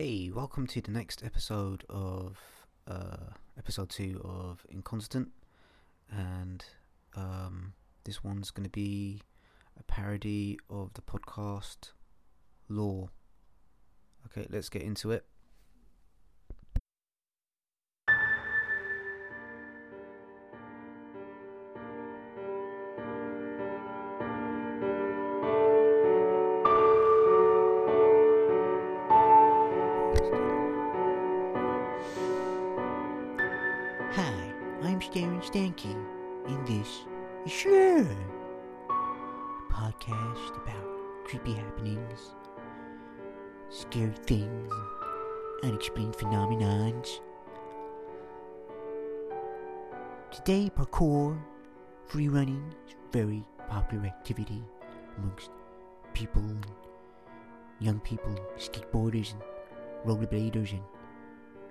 Hey, welcome to the next episode of uh, episode two of Inconstant, and um, this one's going to be a parody of the podcast Lore. Okay, let's get into it. I'm in this is Sure, podcast about creepy happenings, scary things, unexplained phenomenons. Today, parkour, free running is a very popular activity amongst people, young people, skateboarders, and rollerbladers, and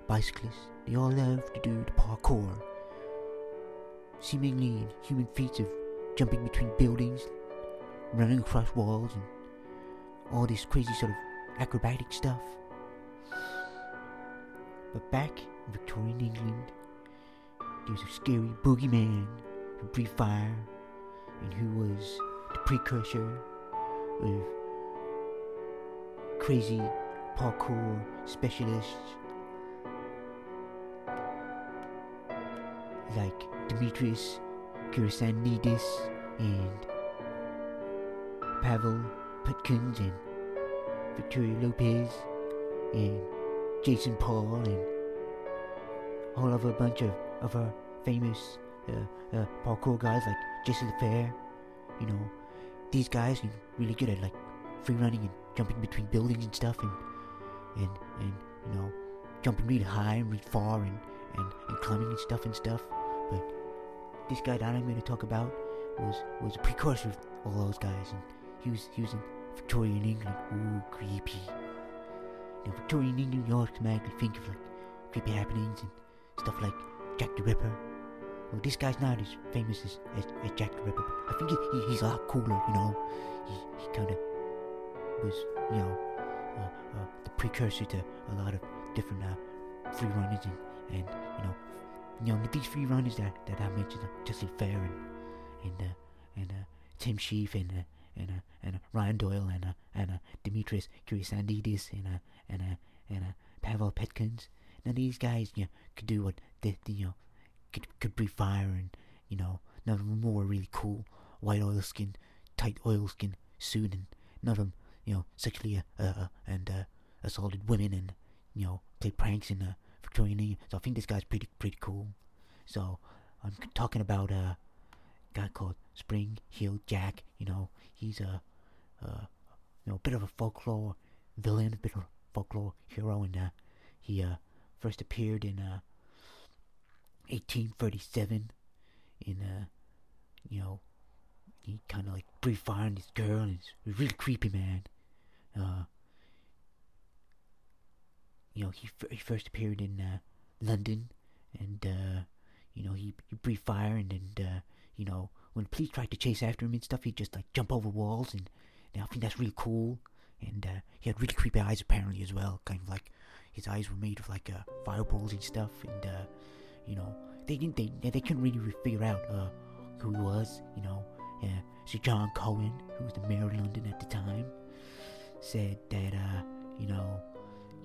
bicyclists. They all love to do the parkour. Seemingly human feats of jumping between buildings, running across walls, and all this crazy sort of acrobatic stuff. But back in Victorian England, there was a scary boogeyman who breathed fire and who was the precursor of crazy parkour specialists like Demetrius Kyrsanidis and Pavel Putkins and Victoria Lopez and Jason Paul and all of a bunch of of our famous uh, uh, parkour guys like Jason the Fair. You know, these guys are really good at like free running and jumping between buildings and stuff and and and you know jumping really high and really far and and, and climbing and stuff and stuff. This guy that I'm going to talk about was was a precursor of all those guys, and he was he was in Victorian England. Ooh, creepy. Know, Victorian England, you automatically think of like creepy happenings and stuff like Jack the Ripper. Well, this guy's not as famous as, as, as Jack the Ripper, I think he, he, he's a lot cooler. You know, he he kind of was you know uh, uh, the precursor to a lot of different uh, free runners and, and you know you know these three runners that, that I mentioned, uh, Jesse Fair and and uh, and uh, Tim Shieff and uh, and uh, and uh, Ryan Doyle and uh, and uh, Demetrius Kyrsanidis and uh, and uh, and uh, Pavel Petkins. Now these guys, you know, could do what they, they, you know, could could breathe fire and you know, none of them wore really cool white oilskin, tight oilskin suit, and none of them, you know, sexually uh, uh and uh, assaulted women and you know played pranks in uh, Victorian. So I think this guy's pretty pretty cool. So I'm talking about a guy called Spring Heel Jack. You know, he's a, a you know a bit of a folklore villain, a bit of a folklore hero, and uh, he uh, first appeared in uh, 1837 in uh, you know he kind of like on this girl, and it's a really creepy, man. Uh, you know, he, he first appeared in uh, London, and uh, you know he, he breathed fire, and and uh, you know when police tried to chase after him and stuff, he'd just like jump over walls, and, and I think that's really cool. And uh, he had really creepy eyes apparently as well, kind of like his eyes were made of like uh, fireballs and stuff, and uh, you know they didn't they they couldn't really figure out uh, who he was, you know. Uh, so John Cowan, who was the mayor of London at the time, said that uh, you know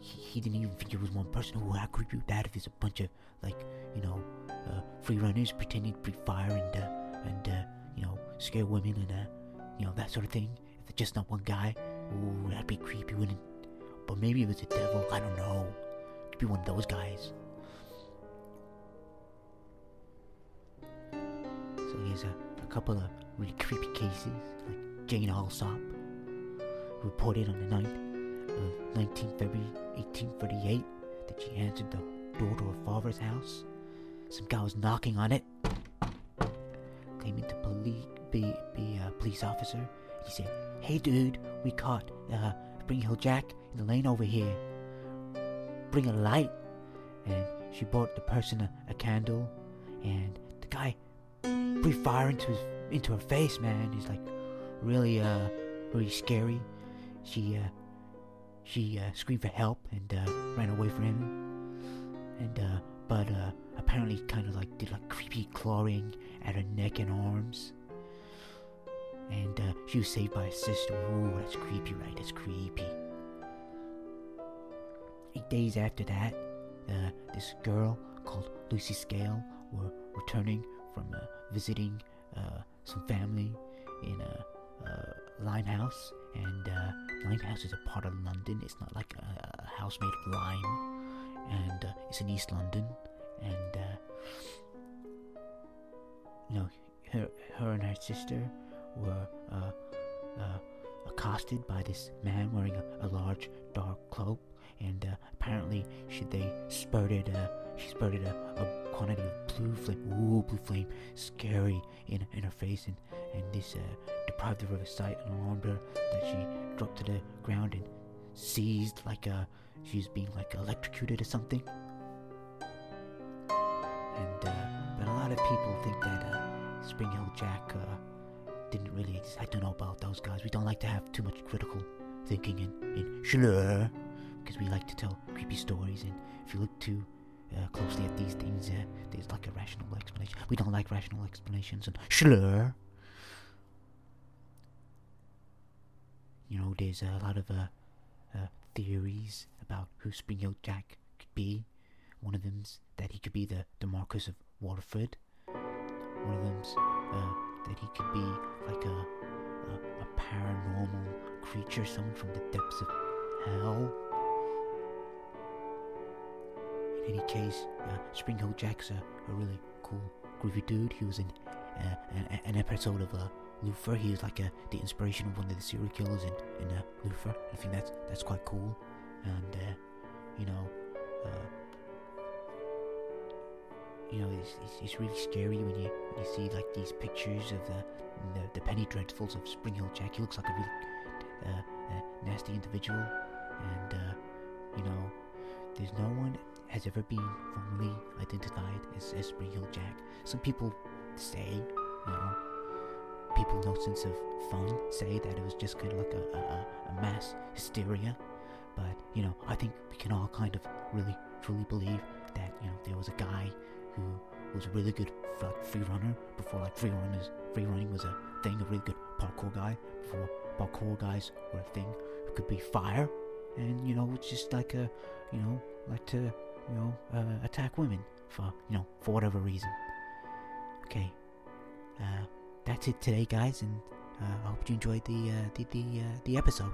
he, he didn't even think it was one person. Oh, how creepy would that if it's a bunch of like you know uh, free runners pretending to breathe fire and uh, and uh, you know scare women and uh, you know that sort of thing. If it's just not one guy, oh, that'd be creepy, wouldn't? it? But maybe if it's a devil, I don't know. It could be one of those guys. So here's a, a couple of really creepy cases, like Jane Alsop, who reported on the 9th of 19 February 1838 that she answered the door to her father's house. Some guy was knocking on it, claiming to police, be, be a police officer. He said, Hey dude, we caught uh, Spring Heel Jack in the lane over here. Bring a light. And she brought the person a, a candle, and the guy breathed fire into his into her face, man. He's like really uh really scary. She uh she uh, screamed for help and uh, ran away from him. And uh, but uh, apparently, kind of like did like creepy clawing at her neck and arms. And uh, she was saved by her sister. Ooh, that's creepy, right? That's creepy. Eight days after that, uh, this girl called Lucy Scale were returning from uh, visiting uh, some family in a, uh Limehouse, and uh, Limehouse is a part of London. It's not like a, a house made of lime, and uh, it's in East London, and uh, you know, her, her and her sister were uh, uh, accosted by this man wearing a, a large dark cloak, and apparently she they spurted uh, she spurted a, a quantity of blue flame, ooh, blue flame, scary in in her face, and and this uh, deprived her of her sight and alarmed her that she dropped to the ground and seized like uh she's being like electrocuted or something. And uh, but a lot of people think that uh, Spring Heel Jack uh, didn't really. exist. I don't know about those guys. We don't like to have too much critical thinking in in Schlur because we like to tell creepy stories. And if you look too uh, closely at these things, uh, there's like a rational explanation. We don't like rational explanations and Schlur. You know, there's a lot of uh, uh, theories about who Spring Heel Jack could be. One of them's that he could be the, the Marquis of Waterford. One of them's uh, that he could be like a, a, a paranormal creature, someone from the depths of hell. Any case, uh, Spring Heel Jack's a, a really cool, groovy dude. He was in uh, an, an episode of uh. He was like uh, the inspiration of one of the serial killers in in uh. I think that's that's quite cool, and uh, you know, uh, you know, it's, it's, it's really scary when you when you see like these pictures of the the, the Penny Dreadfuls of Spring Heel Jack. He looks like a really uh, uh, nasty individual, and uh, you know, there's no one has ever been formally identified as, Heel Jack. Some people say, you know, people no sense of fun say that it was just kind of like a, a, a mass hysteria. But, you know, I think we can all kind of really, truly believe that, you know, there was a guy who was a really good like, free runner before, like, free, runners, free running was a thing, a really good parkour guy before parkour guys were a thing who could be fire. And, you know, it's just like a, you know, like to, you know, uh, attack women for, you know, for whatever reason. Okay. Uh, that's it today, guys, and uh, I hope you enjoyed the uh, the the, uh, the episode.